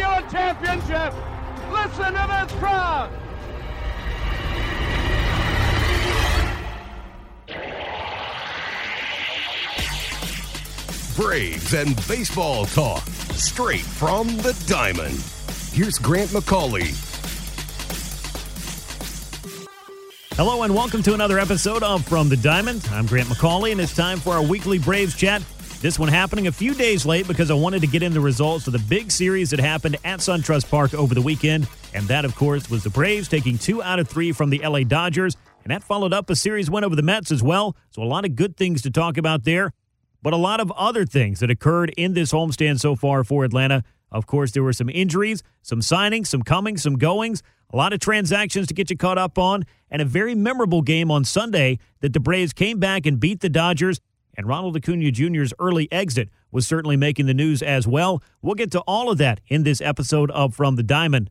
have given championship. Listen to this crowd. Braves and baseball talk straight from the diamond. Here's Grant McCauley. Hello and welcome to another episode of From the Diamond. I'm Grant McCauley, and it's time for our weekly Braves chat. This one happening a few days late because I wanted to get in the results of the big series that happened at SunTrust Park over the weekend. And that, of course, was the Braves taking two out of three from the LA Dodgers. And that followed up a series win over the Mets as well. So a lot of good things to talk about there but a lot of other things that occurred in this homestand so far for Atlanta. Of course, there were some injuries, some signings, some comings, some goings, a lot of transactions to get you caught up on, and a very memorable game on Sunday that the Braves came back and beat the Dodgers. And Ronald Acuna Jr.'s early exit was certainly making the news as well. We'll get to all of that in this episode of From the Diamond.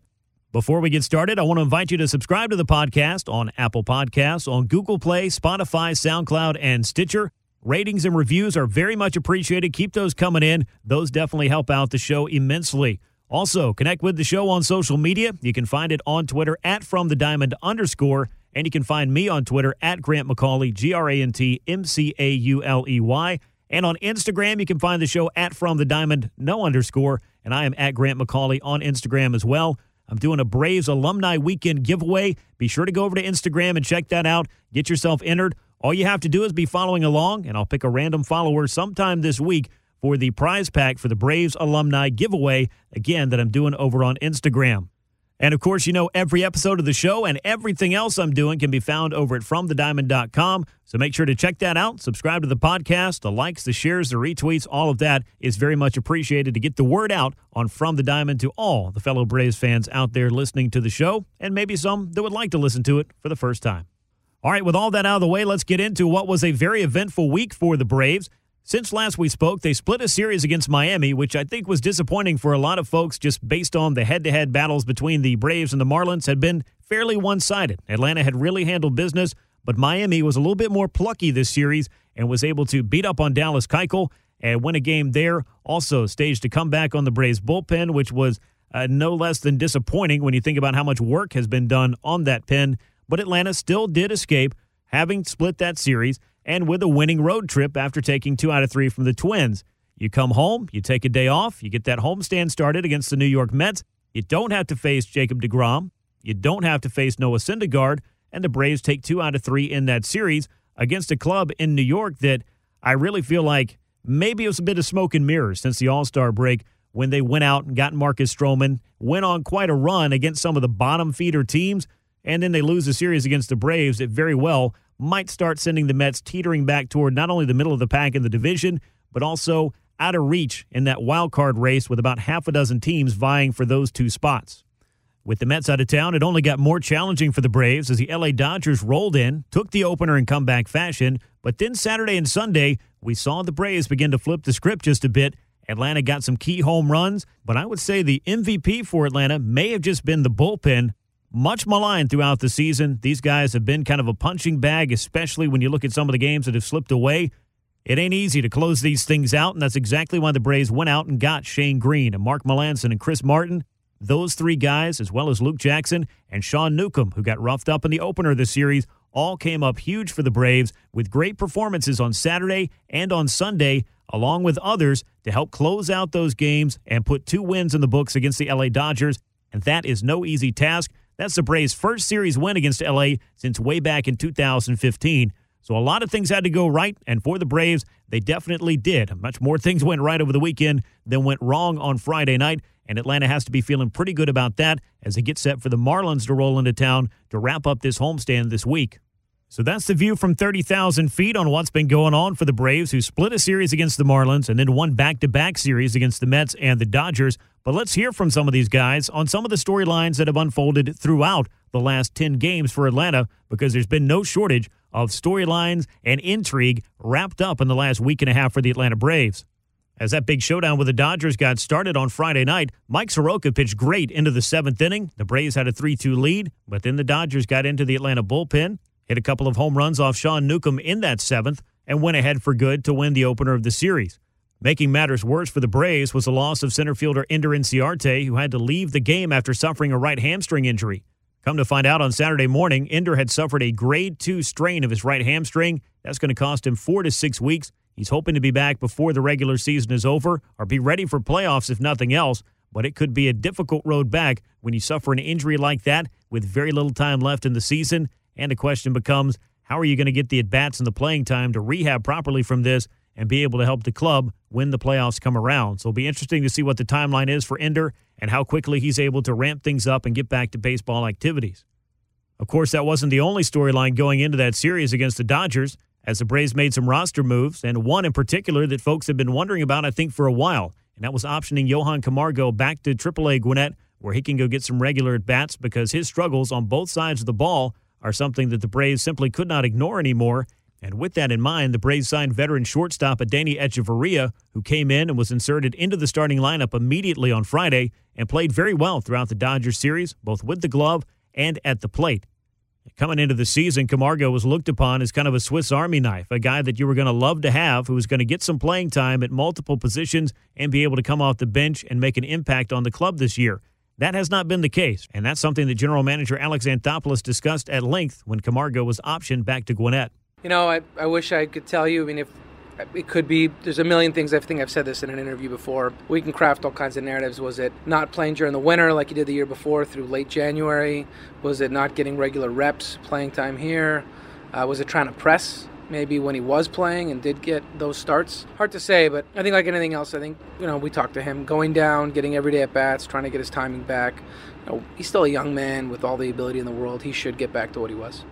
Before we get started, I want to invite you to subscribe to the podcast on Apple Podcasts, on Google Play, Spotify, SoundCloud, and Stitcher. Ratings and reviews are very much appreciated. Keep those coming in. Those definitely help out the show immensely. Also, connect with the show on social media. You can find it on Twitter at From the Diamond underscore, and you can find me on Twitter at Grant McCauley, G R A N T M C A U L E Y. And on Instagram, you can find the show at From the Diamond, no underscore, and I am at Grant McCauley on Instagram as well. I'm doing a Braves Alumni Weekend giveaway. Be sure to go over to Instagram and check that out. Get yourself entered. All you have to do is be following along, and I'll pick a random follower sometime this week for the prize pack for the Braves alumni giveaway, again, that I'm doing over on Instagram. And of course, you know, every episode of the show and everything else I'm doing can be found over at FromTheDiamond.com. So make sure to check that out. Subscribe to the podcast. The likes, the shares, the retweets, all of that is very much appreciated to get the word out on From the Diamond to all the fellow Braves fans out there listening to the show, and maybe some that would like to listen to it for the first time. All right, with all that out of the way, let's get into what was a very eventful week for the Braves. Since last we spoke, they split a series against Miami, which I think was disappointing for a lot of folks just based on the head to head battles between the Braves and the Marlins had been fairly one sided. Atlanta had really handled business, but Miami was a little bit more plucky this series and was able to beat up on Dallas Keuchel and win a game there. Also staged a comeback on the Braves bullpen, which was uh, no less than disappointing when you think about how much work has been done on that pen but Atlanta still did escape, having split that series and with a winning road trip after taking two out of three from the Twins. You come home, you take a day off, you get that homestand started against the New York Mets. You don't have to face Jacob DeGrom. You don't have to face Noah Syndergaard. And the Braves take two out of three in that series against a club in New York that I really feel like maybe it was a bit of smoke and mirrors since the All Star break when they went out and got Marcus Stroman, went on quite a run against some of the bottom feeder teams and then they lose the series against the Braves, it very well might start sending the Mets teetering back toward not only the middle of the pack in the division, but also out of reach in that wild card race with about half a dozen teams vying for those two spots. With the Mets out of town, it only got more challenging for the Braves as the LA Dodgers rolled in, took the opener in comeback fashion, but then Saturday and Sunday, we saw the Braves begin to flip the script just a bit. Atlanta got some key home runs, but I would say the MVP for Atlanta may have just been the bullpen much maligned throughout the season. These guys have been kind of a punching bag, especially when you look at some of the games that have slipped away. It ain't easy to close these things out, and that's exactly why the Braves went out and got Shane Greene and Mark Melancon and Chris Martin. Those three guys, as well as Luke Jackson and Sean Newcomb, who got roughed up in the opener of the series, all came up huge for the Braves with great performances on Saturday and on Sunday, along with others, to help close out those games and put two wins in the books against the LA Dodgers. And that is no easy task. That's the Braves' first series win against LA since way back in 2015. So a lot of things had to go right, and for the Braves, they definitely did. Much more things went right over the weekend than went wrong on Friday night, and Atlanta has to be feeling pretty good about that as they get set for the Marlins to roll into town to wrap up this homestand this week. So that's the view from 30,000 feet on what's been going on for the Braves, who split a series against the Marlins and then won back to back series against the Mets and the Dodgers. But let's hear from some of these guys on some of the storylines that have unfolded throughout the last 10 games for Atlanta because there's been no shortage of storylines and intrigue wrapped up in the last week and a half for the Atlanta Braves. As that big showdown with the Dodgers got started on Friday night, Mike Soroka pitched great into the seventh inning. The Braves had a 3 2 lead, but then the Dodgers got into the Atlanta bullpen, hit a couple of home runs off Sean Newcomb in that seventh, and went ahead for good to win the opener of the series. Making matters worse for the Braves was the loss of center fielder Ender Inciarte, who had to leave the game after suffering a right hamstring injury. Come to find out on Saturday morning, Ender had suffered a grade 2 strain of his right hamstring. That's going to cost him four to six weeks He's hoping to be back before the regular season is over or be ready for playoffs if nothing else, but it could be a difficult road back when you suffer an injury like that with very little time left in the season. And the question becomes how are you going to get the at bats and the playing time to rehab properly from this and be able to help the club when the playoffs come around? So it'll be interesting to see what the timeline is for Ender and how quickly he's able to ramp things up and get back to baseball activities. Of course, that wasn't the only storyline going into that series against the Dodgers as the Braves made some roster moves, and one in particular that folks have been wondering about, I think, for a while, and that was optioning Johan Camargo back to AAA Gwinnett, where he can go get some regular at bats because his struggles on both sides of the ball are something that the Braves simply could not ignore anymore. And with that in mind, the Braves signed veteran shortstop Adeiny Hechavarria, who came in and was inserted into the starting lineup immediately on Friday and played very well throughout the Dodgers series, both with the glove and at the plate. Coming into the season, Camargo was looked upon as kind of a Swiss Army knife, a guy that you were going to love to have who was going to get some playing time at multiple positions and be able to come off the bench and make an impact on the club this year. That has not been the case, and that's something that General Manager Alex Anthopoulos discussed at length when Camargo was optioned back to Gwinnett. You know, I, I wish I could tell you. I mean, if it could be there's a million things i think i've said this in an interview before. We can craft all kinds of narratives. Was it not playing during the winter like you did the year before through late january? Was it not getting regular reps playing time here? Uh, was it trying to press maybe when he was playing and did get those starts? Hard to say but i think like anything else i think you know we talked to him going down getting everyday at bats trying to get his timing back. You know, he's still a young man with all the ability in the world. He should get back to what he was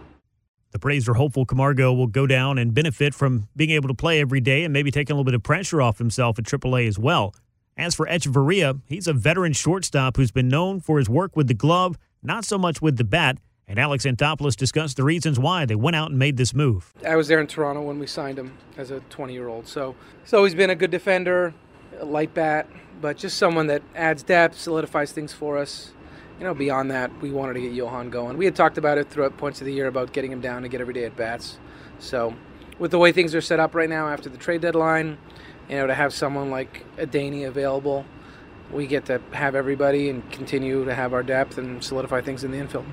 the Braves are hopeful Camargo will go down and benefit from being able to play every day and maybe taking a little bit of pressure off himself at AAA as well. As for Hechavarria, he's a veteran shortstop who's been known for his work with the glove, not so much with the bat. And Alex Anthopoulos discussed the reasons why they went out and made this move. I was there in Toronto when we signed him as a 20 year old. So he's always been a good defender, a light bat, but just someone that adds depth, solidifies things for us you know, beyond that, we wanted to get Johan going. We had talked about it throughout points of the year about getting him down to get every day at bats. So, with the way things are set up right now after the trade deadline, you know, to have someone like Adeiny available, we get to have everybody and continue to have our depth and solidify things in the infield.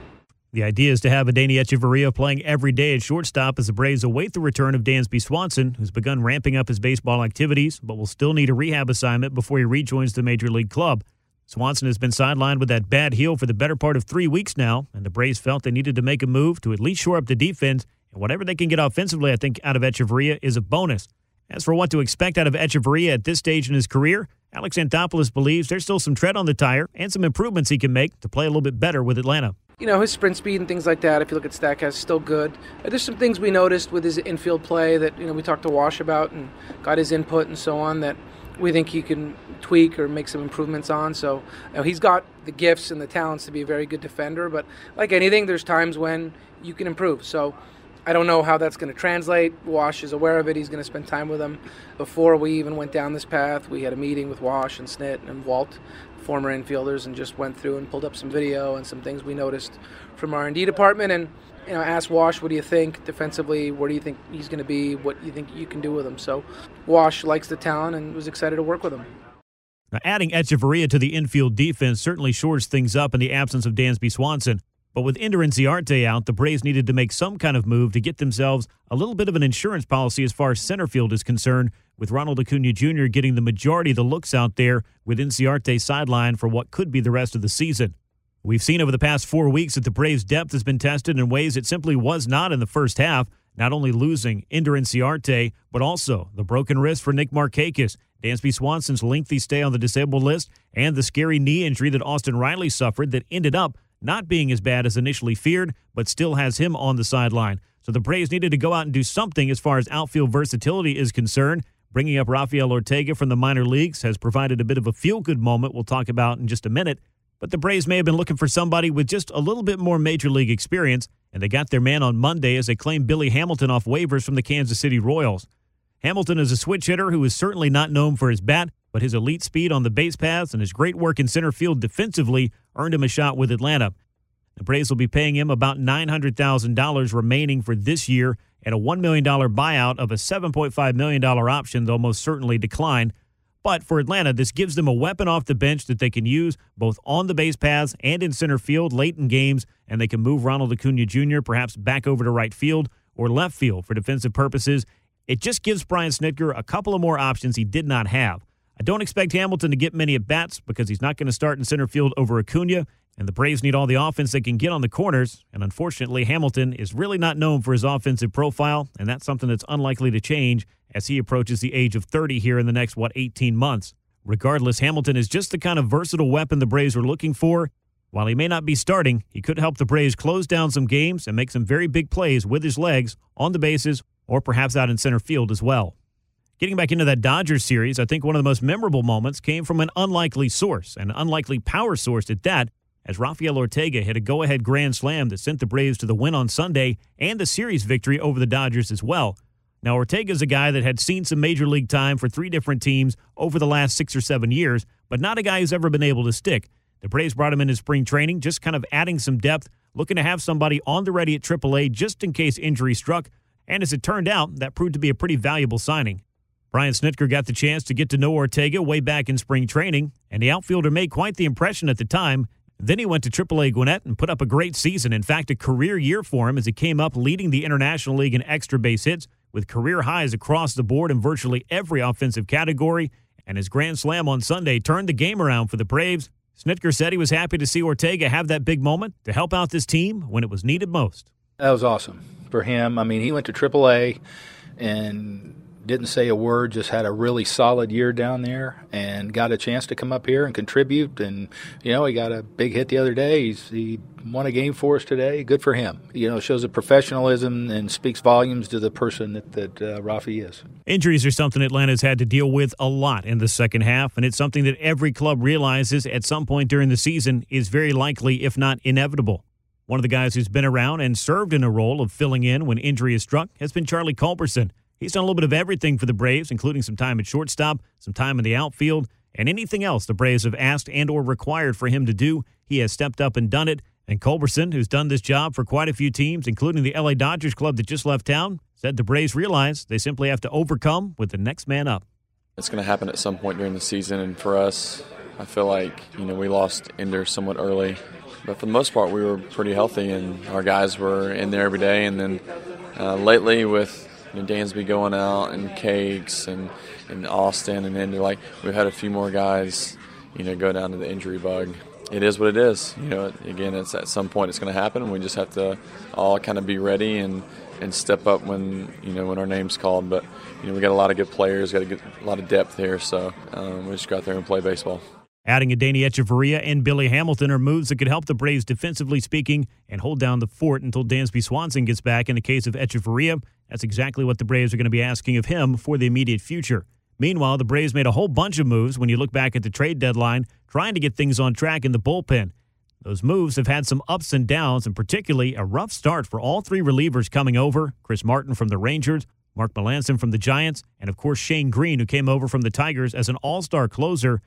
The idea is to have Adeiny Hechavarria playing every day at shortstop as the Braves await the return of Dansby Swanson, who's begun ramping up his baseball activities, but will still need a rehab assignment before he rejoins the major league club. Swanson has been sidelined with that bad heel for the better part of three weeks now, and the Braves felt they needed to make a move to at least shore up the defense, and whatever they can get offensively, I think, out of Hechavarria is a bonus. As for what to expect out of Hechavarria at this stage in his career, Alex Anthopoulos believes there's still some tread on the tire and some improvements he can make to play a little bit better with Atlanta. You know, his sprint speed and things like that, if you look at StatCast, still good. There's some things we noticed with his infield play that, you know, we talked to Wash about and got his input and so on that – we think he can tweak or make some improvements on. So you know, he's got the gifts and the talents to be a very good defender. But like anything, there's times when you can improve. So I don't know how that's going to translate. Wash is aware of it. He's going to spend time with him. Before we even went down this path, we had a meeting with Wash and Snit and Walt, former infielders, and just went through and pulled up some video and some things we noticed from R&D department. And you know, ask Wash, what do you think defensively? Where do you think he's going to be? What do you think you can do with him? So, Wash likes the talent and was excited to work with him. Now, adding Hechavarria to the infield defense certainly shores things up in the absence of Dansby Swanson. But with Ender Inciarte out, the Braves needed to make some kind of move to get themselves a little bit of an insurance policy as far as center field is concerned, with Ronald Acuna Jr. getting the majority of the looks out there with Inciarte sideline for what could be the rest of the season. We've seen over the past four weeks that the Braves' depth has been tested in ways it simply was not in the first half, not only losing Ender Inciarte, but also the broken wrist for Nick Markakis, Dansby Swanson's lengthy stay on the disabled list, and the scary knee injury that Austin Riley suffered that ended up not being as bad as initially feared, but still has him on the sideline. So the Braves needed to go out and do something as far as outfield versatility is concerned, Bringing up Rafael Ortega from the minor leagues has provided a bit of a feel good moment we'll talk about in just a minute. But the Braves may have been looking for somebody with just a little bit more major league experience, and they got their man on Monday as they claimed Billy Hamilton off waivers from the Kansas City Royals. Hamilton is a switch hitter who is certainly not known for his bat, but his elite speed on the base paths and his great work in center field defensively earned him a shot with Atlanta. The Braves will be paying him about $900,000 remaining for this year and a $1 million buyout of a $7.5 million option they'll most certainly decline. But for Atlanta, this gives them a weapon off the bench that they can use both on the base paths and in center field late in games, and they can move Ronald Acuna Jr. perhaps back over to right field or left field for defensive purposes. It just gives Brian Snitker a couple of more options he did not have. I don't expect Hamilton to get many at bats because he's not going to start in center field over Acuna, and the Braves need all the offense they can get on the corners. And unfortunately, Hamilton is really not known for his offensive profile, and that's something that's unlikely to change as he approaches the age of 30 here in the next, what, 18 months. Regardless, Hamilton is just the kind of versatile weapon the Braves are looking for. While he may not be starting, he could help the Braves close down some games and make some very big plays with his legs on the bases or perhaps out in center field as well. Getting back into that Dodgers series, I think one of the most memorable moments came from an unlikely source, an unlikely power source at that, as Rafael Ortega hit a go ahead grand slam that sent the Braves to the win on Sunday and the series victory over the Dodgers as well. Now, Ortega's a guy that had seen some major league time for three different teams over the last six or seven years, but not a guy who's ever been able to stick. The Braves brought him in into spring training, just kind of adding some depth, looking to have somebody on the ready at AAA just in case injury struck. And as it turned out, that proved to be a pretty valuable signing. Brian Snitker got the chance to get to know Ortega way back in spring training, and the outfielder made quite the impression at the time. Then he went to AAA Gwinnett and put up a great season. In fact, a career year for him as he came up leading the International League in extra base hits with career highs across the board in virtually every offensive category. And his grand slam on Sunday turned the game around for the Braves. Snitker said he was happy to see Ortega have that big moment to help out this team when it was needed most. That was awesome for him. I mean, he went to AAA and didn't say a word, just had a really solid year down there and got a chance to come up here and contribute. And, you know, he got a big hit the other day. He's, he won a game for us today. Good for him. You know, shows a professionalism and speaks volumes to the person that, that uh, Rafi is. Injuries are something Atlanta's had to deal with a lot in the second half, and it's something that every club realizes at some point during the season is very likely, if not inevitable. One of the guys who's been around and served in a role of filling in when injury is struck has been Charlie Culberson. He's done a little bit of everything for the Braves, including some time at shortstop, some time in the outfield, and anything else the Braves have asked and or required for him to do. He has stepped up and done it. And Culberson, who's done this job for quite a few teams, including the LA Dodgers club that just left town, said the Braves realize they simply have to overcome with the next man up. It's going to happen at some point during the season, and for us, I feel like you know we lost Ender somewhat early, but for the most part, we were pretty healthy, and our guys were in there every day. And then uh, lately, with know, Dansby going out and Cakes and, and Austin and Ender, like we've had a few more guys, you know, go down to the injury bug. It is what it is. You know, again, it's at some point it's going to happen. We just have to all kind of be ready and, and step up when you know when our name's called. But you know, we got a lot of good players, got a, good, a lot of depth here, so um, we just go out there and play baseball. Adding Adeiny Hechavarria and Billy Hamilton are moves that could help the Braves defensively speaking and hold down the fort until Dansby Swanson gets back. In the case of Hechavarria, that's exactly what the Braves are going to be asking of him for the immediate future. Meanwhile, the Braves made a whole bunch of moves when you look back at the trade deadline, trying to get things on track in the bullpen. Those moves have had some ups and downs, and particularly a rough start for all three relievers coming over Chris Martin from the Rangers, Mark Melancon from the Giants, and of course Shane Greene, who came over from the Tigers as an all star closer.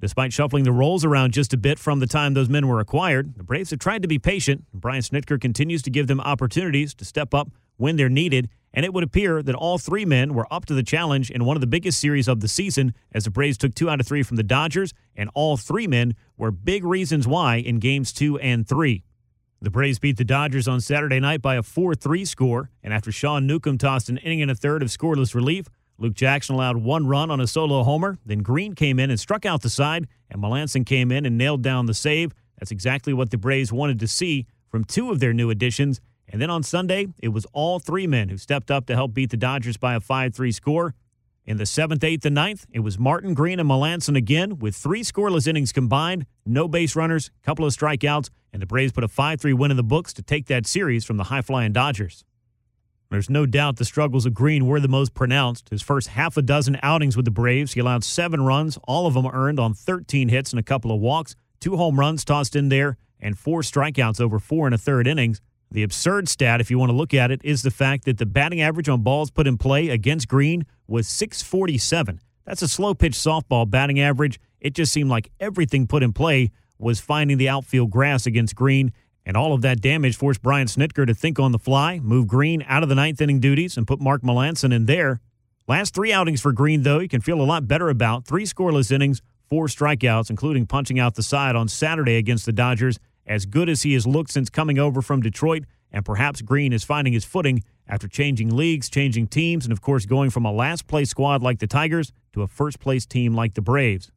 Despite shuffling the roles around just a bit from the time those men were acquired, the Braves have tried to be patient. Brian Snitker continues to give them opportunities to step up when they're needed, and it would appear that all three men were up to the challenge in one of the biggest series of the season as the Braves took two out of three from the Dodgers, and all three men were big reasons why in games two and three. The Braves beat the Dodgers on Saturday night by a 4 3 score, and after Sean Newcomb tossed an inning and a third of scoreless relief, Luke Jackson allowed one run on a solo homer. Then Greene came in and struck out the side, and Melancon came in and nailed down the save. That's exactly what the Braves wanted to see from two of their new additions. And then on Sunday, it was all three men who stepped up to help beat the Dodgers by a 5 3 score. In the seventh, eighth, and ninth, it was Martin Greene and Melancon again with three scoreless innings combined, no base runners, a couple of strikeouts, and the Braves put a 5 3 win in the books to take that series from the high flying Dodgers. There's no doubt the struggles of Greene were the most pronounced. His first half a dozen outings with the Braves, he allowed seven runs, all of them earned on 13 hits and a couple of walks, two home runs tossed in there, and four strikeouts over four and a third innings. The absurd stat, if you want to look at it, is the fact that the batting average on balls put in play against Greene was 647. That's a slow pitch softball batting average. It just seemed like everything put in play was finding the outfield grass against Greene, and all of that damage forced Brian Snitker to think on the fly, move Greene out of the ninth inning duties, and put Mark Melancon in there. Last three outings for Greene, though, you can feel a lot better about. Three scoreless innings, four strikeouts, including punching out the side on Saturday against the Dodgers. As good as he has looked since coming over from Detroit, and perhaps Greene is finding his footing after changing leagues, changing teams, and of course going from a last place squad like the Tigers to a first place team like the Braves.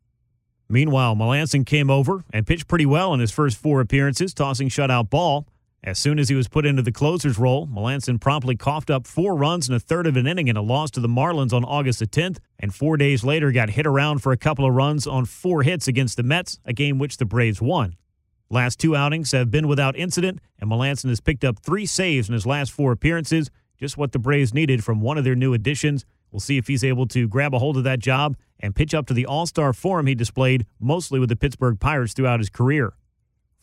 Meanwhile, Melancon came over and pitched pretty well in his first four appearances, tossing shutout ball. As soon as he was put into the closer's role, Melancon promptly coughed up four runs in a third of an inning in a loss to the Marlins on August the 10th, and four days later got hit around for a couple of runs on four hits against the Mets, a game which the Braves won. Last two outings have been without incident, and Melancon has picked up three saves in his last four appearances, just what the Braves needed from one of their new additions. We'll see if he's able to grab a hold of that job and pitch up to the all star form he displayed mostly with the Pittsburgh Pirates throughout his career.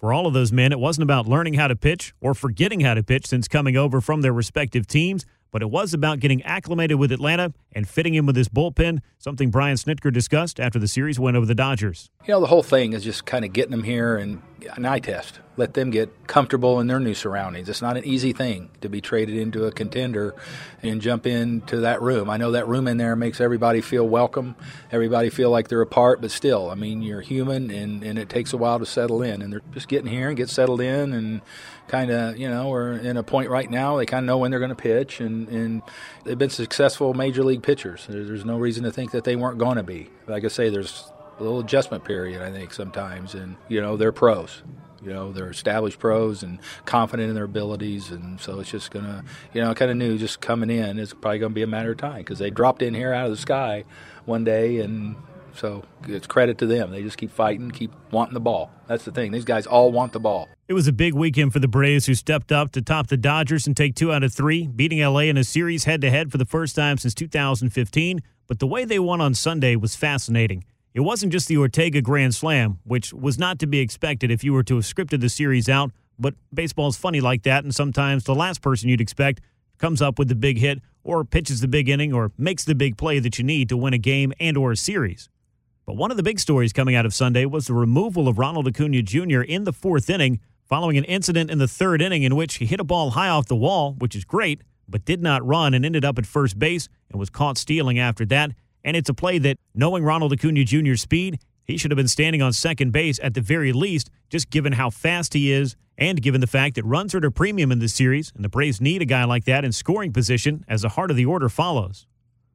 For all of those men, it wasn't about learning how to pitch or forgetting how to pitch since coming over from their respective teams, but it was about getting acclimated with Atlanta and fitting in with his bullpen, something Brian Snitker discussed after the series went over the Dodgers. You know, the whole thing is just kind of getting them here and an eye test. Let them get comfortable in their new surroundings. It's not an easy thing to be traded into a contender and jump into that room. I know that room in there makes everybody feel welcome, everybody feel like they're a part, but still, I mean, you're human and, and it takes a while to settle in. And they're just getting here and get settled in and kind of, you know, we're in a point right now, they kind of know when they're going to pitch and, and they've been successful major league pitchers. There's no reason to think that they weren't going to be. Like I say, there's a little adjustment period, I think, sometimes. And, you know, they're pros. You know, they're established pros and confident in their abilities. And so it's just going to, you know, kind of new just coming in is probably going to be a matter of time because they dropped in here out of the sky one day and so it's credit to them. They just keep fighting, keep wanting the ball. That's the thing. These guys all want the ball. It was a big weekend for the Braves, who stepped up to top the Dodgers and take two out of three, beating LA in a series head to head for the first time since 2015. But the way they won on Sunday was fascinating. It wasn't just the Ortega Grand Slam, which was not to be expected if you were to have scripted the series out, but baseball's funny like that, and sometimes the last person you'd expect comes up with the big hit or pitches the big inning or makes the big play that you need to win a game and or a series. But one of the big stories coming out of Sunday was the removal of Ronald Acuna Jr. in the fourth inning following an incident in the third inning in which he hit a ball high off the wall, which is great, but did not run and ended up at first base and was caught stealing after that. And it's a play that, knowing Ronald Acuna Jr.'s speed, he should have been standing on second base at the very least, just given how fast he is and given the fact that runs are at a premium in this series, and the Braves need a guy like that in scoring position as the heart of the order follows.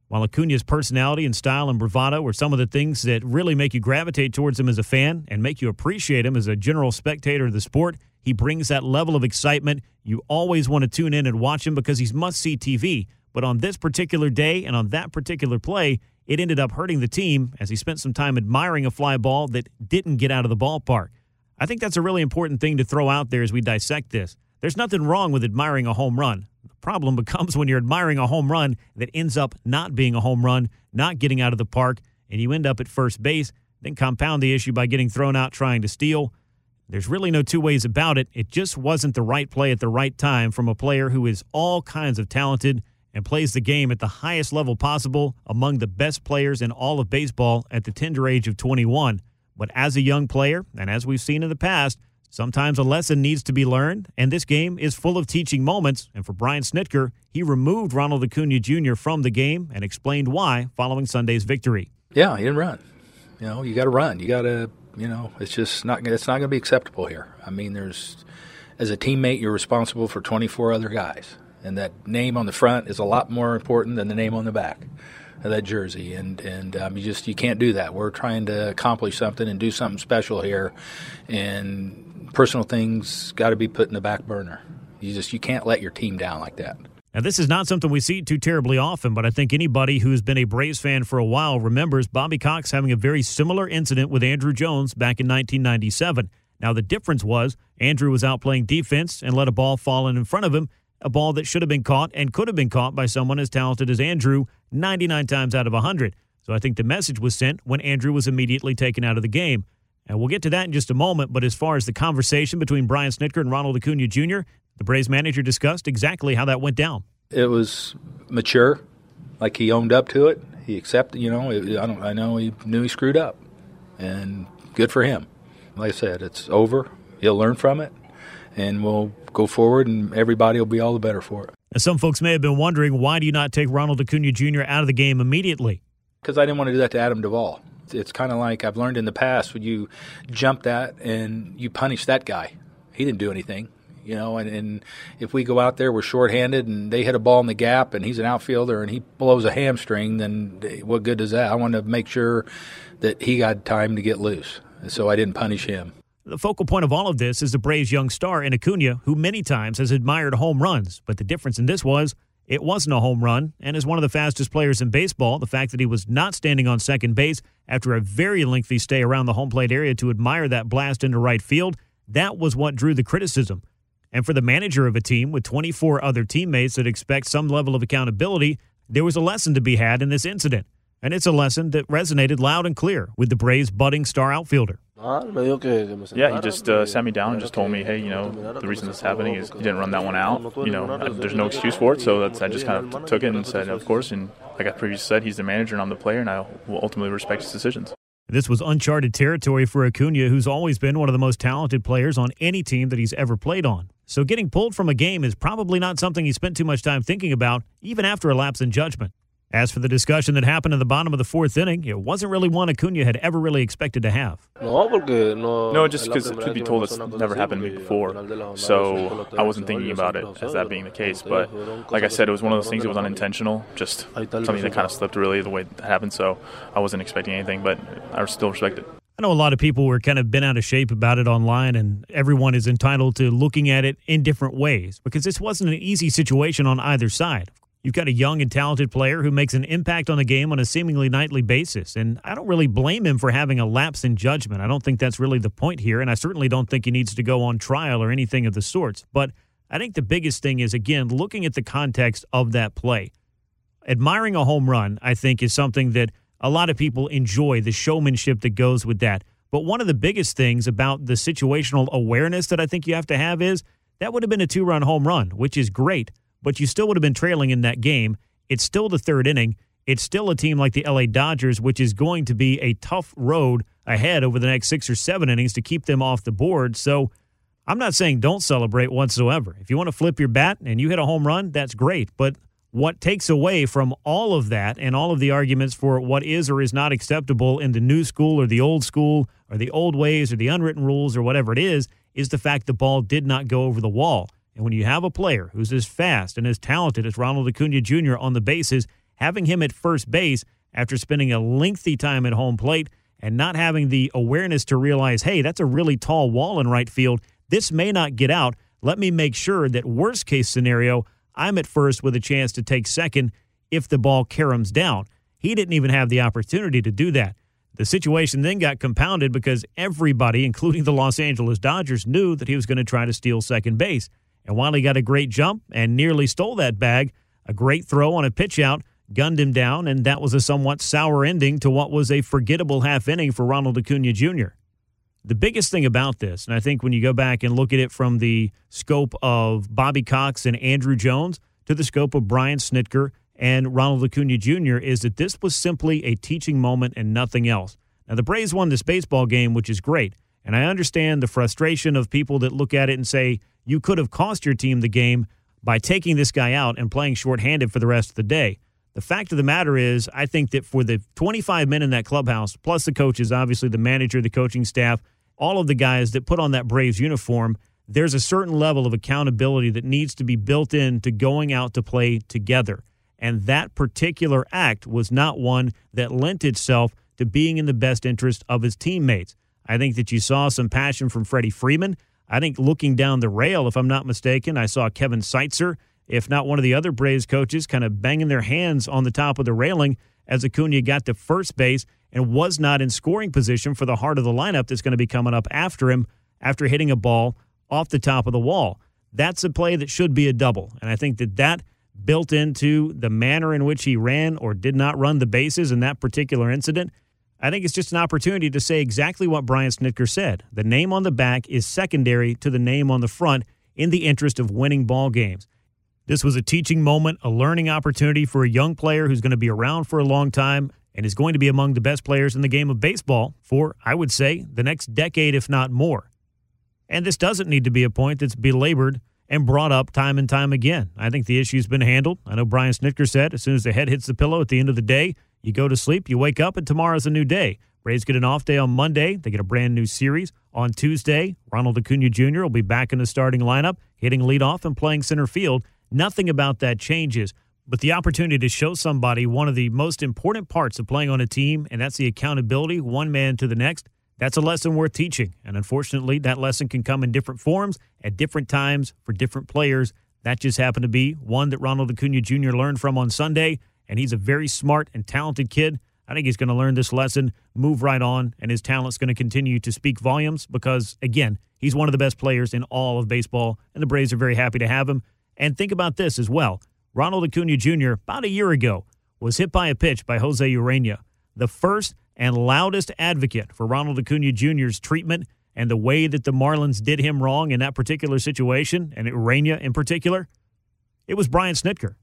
While Acuna's personality and style and bravado were some of the things that really make you gravitate towards him as a fan and make you appreciate him as a general spectator of the sport, he brings that level of excitement. You always want to tune in and watch him because he's must see TV. But on this particular day and on that particular play, it ended up hurting the team as he spent some time admiring a fly ball that didn't get out of the ballpark. I think that's a really important thing to throw out there as we dissect this. There's nothing wrong with admiring a home run. The problem becomes when you're admiring a home run that ends up not being a home run, not getting out of the park, and you end up at first base, then compound the issue by getting thrown out trying to steal. There's really no two ways about it. It just wasn't the right play at the right time from a player who is all kinds of talented and plays the game at the highest level possible among the best players in all of baseball at the tender age of 21. But as a young player, and as we've seen in the past, sometimes a lesson needs to be learned, and this game is full of teaching moments. And for Brian Snitker, he removed Ronald Acuna Jr. from the game and explained why following Sunday's victory. Yeah, he didn't run. You know, you got to run. You got to, you know, it's just not. It's not going to be acceptable here. I mean, there's, as a teammate, you're responsible for 24 other guys and that name on the front is a lot more important than the name on the back that jersey. And and um, you just you can't do that. We're trying to accomplish something and do something special here, and personal things got to be put in the back burner. You just you can't let your team down like that. Now, this is not something we see too terribly often, but I think anybody who's been a Braves fan for a while remembers Bobby Cox having a very similar incident with Andruw Jones back in 1997. Now, the difference was Andruw was out playing defense and let a ball fall in in front of him, a ball that should have been caught and could have been caught by someone as talented as Andruw 99 times out of 100. So I think the message was sent when Andruw was immediately taken out of the game. And we'll get to that in just a moment. But as far as the conversation between Brian Snitker and Ronald Acuna Jr., the Braves manager discussed exactly how that went down. It was mature, like he owned up to it. He accepted, you know. It, I don't. I know he knew he screwed up, and good for him. Like I said, it's over. He'll learn from it, and we'll go forward, and everybody will be all the better for it. Now, some folks may have been wondering why do you not take Ronald Acuna Jr. out of the game immediately? Because I didn't want to do that to Adam Duvall. It's kind of like I've learned in the past when you jump that and you punish that guy. He didn't do anything you know, and, and if we go out there, we're shorthanded and they hit a ball in the gap and he's an outfielder and he blows a hamstring, then what good does that? I want to make sure that he got time to get loose. So I didn't punish him. The focal point of all of this is the Braves' young star in Acuna, who many times has admired home runs. But the difference in this was it wasn't a home run, and as one of the fastest players in baseball, the fact that he was not standing on second base after a very lengthy stay around the home plate area to admire that blast into right field, that was what drew the criticism. And for the manager of a team with 24 other teammates that expect some level of accountability, there was a lesson to be had in this incident. And it's a lesson that resonated loud and clear with the Braves' budding star outfielder. Yeah, he just uh, sat me down and just told me, hey, you know, the reason this is happening is you didn't run that one out. You know, there's no excuse for it. So that's I just kind of took it and said, of course. And like I previously said, he's the manager and I'm the player, and I will ultimately respect his decisions. This was uncharted territory for Acuna, who's always been one of the most talented players on any team that he's ever played on. So getting pulled from a game is probably not something he spent too much time thinking about, even after a lapse in judgment. As for the discussion that happened in the bottom of the fourth inning, it wasn't really one Acuna had ever really expected to have. No, just because truth be told, it's never happened to me before. So I wasn't thinking about it as that being the case. But like I said, it was one of those things that was unintentional, just something that kind of slipped really the way it happened. So I wasn't expecting anything, but I still respect it. I know a lot of people were kind of bent out of shape about it online, and everyone is entitled to looking at it in different ways because this wasn't an easy situation on either side. You've got a young and talented player who makes an impact on the game on a seemingly nightly basis. And I don't really blame him for having a lapse in judgment. I don't think that's really the point here. And I certainly don't think he needs to go on trial or anything of the sorts. But I think the biggest thing is, again, looking at the context of that play. Admiring a home run, I think, is something that a lot of people enjoy, the showmanship that goes with that. But one of the biggest things about the situational awareness that I think you have to have is that would have been a two run home run, which is great but you still would have been trailing in that game. It's still the third inning. It's still a team like the LA Dodgers, which is going to be a tough road ahead over the next six or seven innings to keep them off the board. So I'm not saying don't celebrate whatsoever. If you want to flip your bat and you hit a home run, that's great. But what takes away from all of that and all of the arguments for what is or is not acceptable in the new school or the old school or the old ways or the unwritten rules or whatever it is, is the fact the ball did not go over the wall. And when you have a player who's as fast and as talented as Ronald Acuna Jr. on the bases, having him at first base after spending a lengthy time at home plate and not having the awareness to realize, hey, that's a really tall wall in right field. This may not get out. Let me make sure that worst case scenario, I'm at first with a chance to take second if the ball caroms down. He didn't even have the opportunity to do that. The situation then got compounded because everybody, including the Los Angeles Dodgers, knew that he was going to try to steal second base. And while he got a great jump and nearly stole that bag, a great throw on a pitch out gunned him down, and that was a somewhat sour ending to what was a forgettable half inning for Ronald Acuna Jr. The biggest thing about this, and I think when you go back and look at it from the scope of Bobby Cox and Andruw Jones to the scope of Brian Snitker and Ronald Acuna Jr., is that this was simply a teaching moment and nothing else. Now, the Braves won this baseball game, which is great. And I understand the frustration of people that look at it and say, you could have cost your team the game by taking this guy out and playing shorthanded for the rest of the day. The fact of the matter is, I think that for the 25 men in that clubhouse, plus the coaches, obviously the manager, the coaching staff, all of the guys that put on that Braves uniform, there's a certain level of accountability that needs to be built in to going out to play together. And that particular act was not one that lent itself to being in the best interest of his teammates. I think that you saw some passion from Freddie Freeman. I think looking down the rail, if I'm not mistaken, I saw Kevin Seitzer, if not one of the other Braves coaches, kind of banging their hands on the top of the railing as Acuna got to first base and was not in scoring position for the heart of the lineup that's going to be coming up after him after hitting a ball off the top of the wall. that's a play that should be a double. And I think that that built into the manner in which he ran or did not run the bases in that particular incident. I think it's just an opportunity to say exactly what Brian Snitker said. The name on the back is secondary to the name on the front in the interest of winning ball games. This was a teaching moment, a learning opportunity for a young player who's going to be around for a long time and is going to be among the best players in the game of baseball for, I would say, the next decade, if not more. And this doesn't need to be a point that's belabored and brought up time and time again. I think the issue's been handled. I know Brian Snitker said as soon as the head hits the pillow at the end of the day, you go to sleep, you wake up, and tomorrow's a new day. Braves get an off day on Monday. They get a brand new series. On Tuesday, Ronald Acuna Jr. will be back in the starting lineup, hitting leadoff and playing center field. Nothing about that changes, but the opportunity to show somebody one of the most important parts of playing on a team, and that's the accountability, one man to the next. That's a lesson worth teaching. And unfortunately, that lesson can come in different forms at different times for different players. That just happened to be one that Ronald Acuna Jr. learned from on Sunday, and he's a very smart and talented kid. I think he's going to learn this lesson, move right on, and his talent's going to continue to speak volumes because, again, he's one of the best players in all of baseball, and the Braves are very happy to have him. And think about this as well. Ronald Acuna Jr., about a year ago, was hit by a pitch by Jose Urena, the first and loudest advocate for Ronald Acuna Jr.'s treatment and the way that the Marlins did him wrong in that particular situation, and Urena in particular. It was Brian Snitker.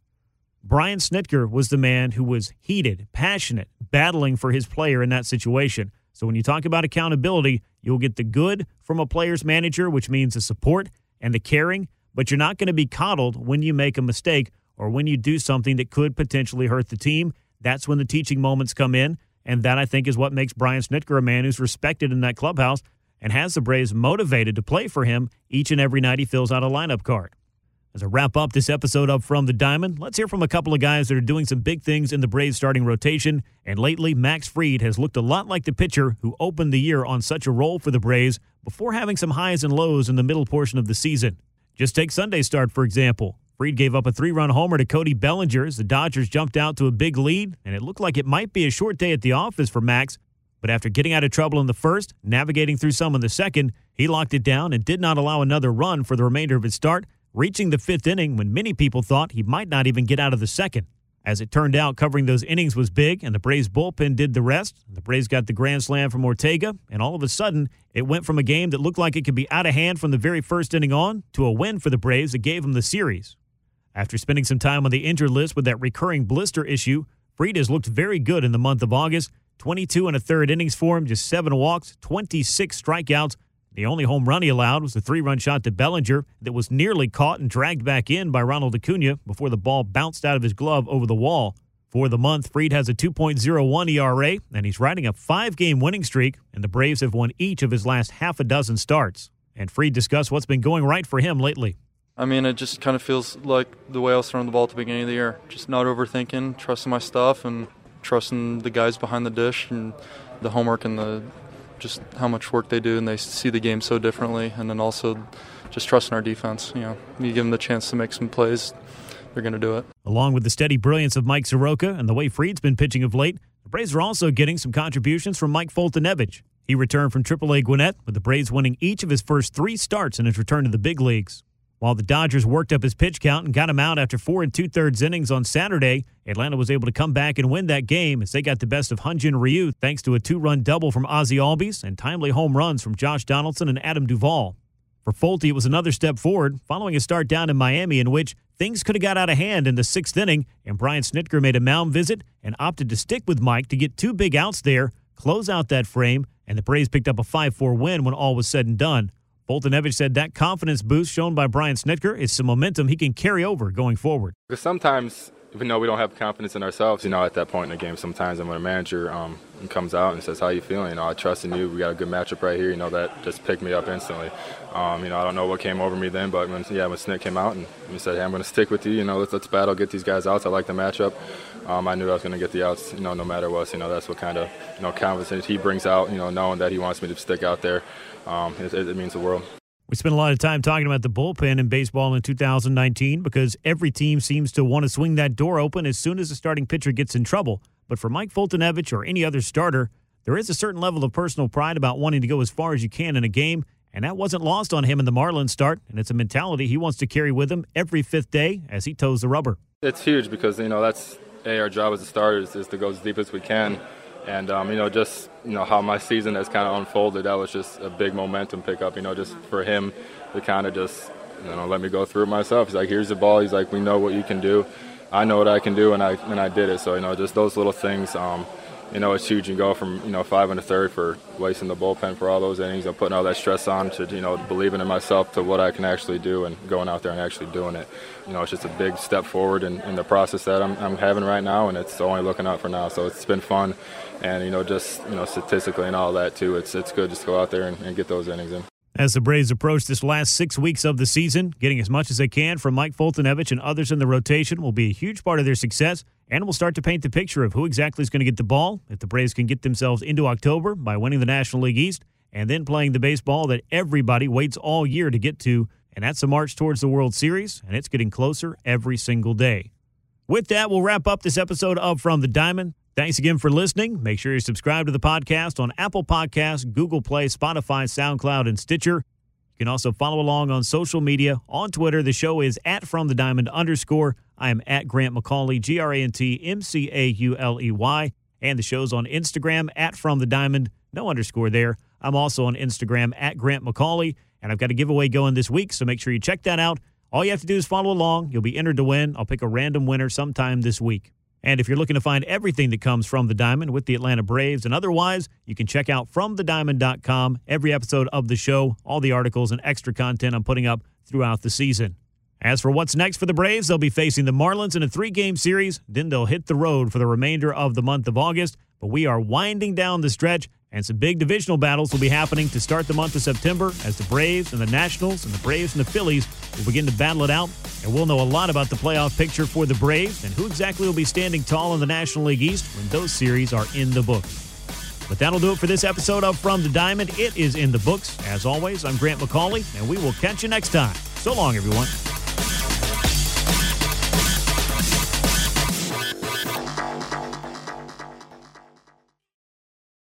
Brian Snitker was the man who was heated, passionate, battling for his player in that situation. So when you talk about accountability, you'll get the good from a player's manager, which means the support and the caring, but you're not going to be coddled when you make a mistake or when you do something that could potentially hurt the team. That's when the teaching moments come in. And that, I think, is what makes Brian Snitker a man who's respected in that clubhouse and has the Braves motivated to play for him each and every night he fills out a lineup card. As I wrap up this episode of From the Diamond, let's hear from a couple of guys that are doing some big things in the Braves starting rotation. And lately, Max Fried has looked a lot like the pitcher who opened the year on such a roll for the Braves before having some highs and lows in the middle portion of the season. Just take Sunday's start, for example. Fried gave up a three run homer to Cody Bellinger as the Dodgers jumped out to a big lead, and it looked like it might be a short day at the office for Max. But after getting out of trouble in the first, navigating through some in the second, he locked it down and did not allow another run for the remainder of his start, reaching the fifth inning when many people thought he might not even get out of the second. As it turned out, covering those innings was big, and the Braves bullpen did the rest. The Braves got the grand slam from Ortega, and all of a sudden, it went from a game that looked like it could be out of hand from the very first inning on to a win for the Braves that gave them the series. After spending some time on the injured list with that recurring blister issue, Fried has looked very good in the month of August. 22 and a third innings for him, just seven walks, 26 strikeouts. The only home run he allowed was a three run shot to Bellinger that was nearly caught and dragged back in by Ronald Acuna before the ball bounced out of his glove over the wall. For the month, Fried has a 2.01 ERA, and he's riding a five game winning streak, and the Braves have won each of his last half a dozen starts. And Fried discussed what's been going right for him lately. I mean, it just kind of feels like the way I was throwing the ball at the beginning of the year. Just not overthinking, trusting my stuff, and trusting the guys behind the dish and the homework and the just how much work they do, and they see the game so differently. And then also just trusting our defense. You know, you give them the chance to make some plays, they're going to do it. Along with the steady brilliance of Mike Soroka and the way Fried's been pitching of late, the Braves are also getting some contributions from Mike Foltynewicz. He returned from AAA Gwinnett, with the Braves winning each of his first three starts in his return to the big leagues. While the Dodgers worked up his pitch count and got him out after four and two thirds innings on Saturday, Atlanta was able to come back and win that game as they got the best of Hyun-Jin Ryu thanks to a two run double from Ozzie Albies and timely home runs from Josh Donaldson and Adam Duvall. For Folty, it was another step forward following a start down in Miami in which things could have got out of hand in the sixth inning, and Brian Snitker made a mound visit and opted to stick with Mike to get two big outs there, close out that frame, and the Braves picked up a 5 4 win when all was said and done. Foltynewicz said that confidence boost shown by Brian Snitker is some momentum he can carry over going forward. Because sometimes, even though we don't have confidence in ourselves, you know, at that point in the game, sometimes when a manager um, comes out and says, "How you feeling?" You know, I trust in you. We got a good matchup right here. You know, that just picked me up instantly. Um, you know, I don't know what came over me then, but when yeah, when Snit came out and he said, "Hey, I'm going to stick with you. You know, let's let's battle, get these guys outs. I like the matchup." Um, I knew I was going to get the outs. You know, no matter what. So, you know, that's what kind of you know confidence he brings out. You know, knowing that he wants me to stick out there, um, it, it means the world. We spent a lot of time talking about the bullpen in baseball in 2019 because every team seems to want to swing that door open as soon as the starting pitcher gets in trouble. But for Mike Foltynewicz or any other starter, there is a certain level of personal pride about wanting to go as far as you can in a game, And that wasn't lost on him in the Marlins start, and it's a mentality he wants to carry with him every fifth day as he toes the rubber. It's huge because, you know, that's a, our job as a starter is, is to go as deep as we can. And, um, you know, just, you know, how my season has kind of unfolded, that was just a big momentum pickup, you know, just for him to kind of just, you know, let me go through it myself. He's like, here's the ball. He's like, we know what you can do. I know what I can do, and I, and I did it. So, you know, just those little things, um, you know, it's huge. You go from, you know, five and a third for wasting the bullpen for all those innings and putting all that stress on to, you know, believing in myself to what I can actually do and going out there and actually doing it. You know, it's just a big step forward in, in the process that I'm, I'm having right now, and it's only looking out for now. So it's been fun. And, you know, just, you know, statistically and all that, too, it's, it's good just to go out there and, and get those innings in. As the Braves approach this last six weeks of the season, getting as much as they can from Mike Foltynewicz and others in the rotation will be a huge part of their success and will start to paint the picture of who exactly is going to get the ball if the Braves can get themselves into October by winning the National League East and then playing the baseball that everybody waits all year to get to, and that's the march towards the World Series, and it's getting closer every single day. With that, we'll wrap up this episode of From the Diamond. Thanks again for listening. Make sure you subscribe to the podcast on Apple Podcasts, Google Play, Spotify, SoundCloud, and Stitcher. You can also follow along on social media. On Twitter, the show is at From the Diamond underscore. I am at Grant McAuley, G R A N T M C A U L E Y. And the show's on Instagram at From the Diamond, no underscore there. I'm also on Instagram at Grant McAuley, and I've got a giveaway going this week, so make sure you check that out. All you have to do is follow along. You'll be entered to win. I'll pick a random winner sometime this week. And if you're looking to find everything that comes from the Diamond with the Atlanta Braves and otherwise, you can check out FromTheDiamond.com every episode of the show, all the articles and extra content I'm putting up throughout the season. As for what's next for the Braves, they'll be facing the Marlins in a three game series. Then they'll hit the road for the remainder of the month of August. But we are winding down the stretch, and some big divisional battles will be happening to start the month of September as the Braves and the Nationals and the Braves and the Phillies will begin to battle it out. And we'll know a lot about the playoff picture for the Braves and who exactly will be standing tall in the National League East when those series are in the books. But that'll do it for this episode of From the Diamond. It is in the books. As always, I'm Grant McAuley, and we will catch you next time. So long, everyone.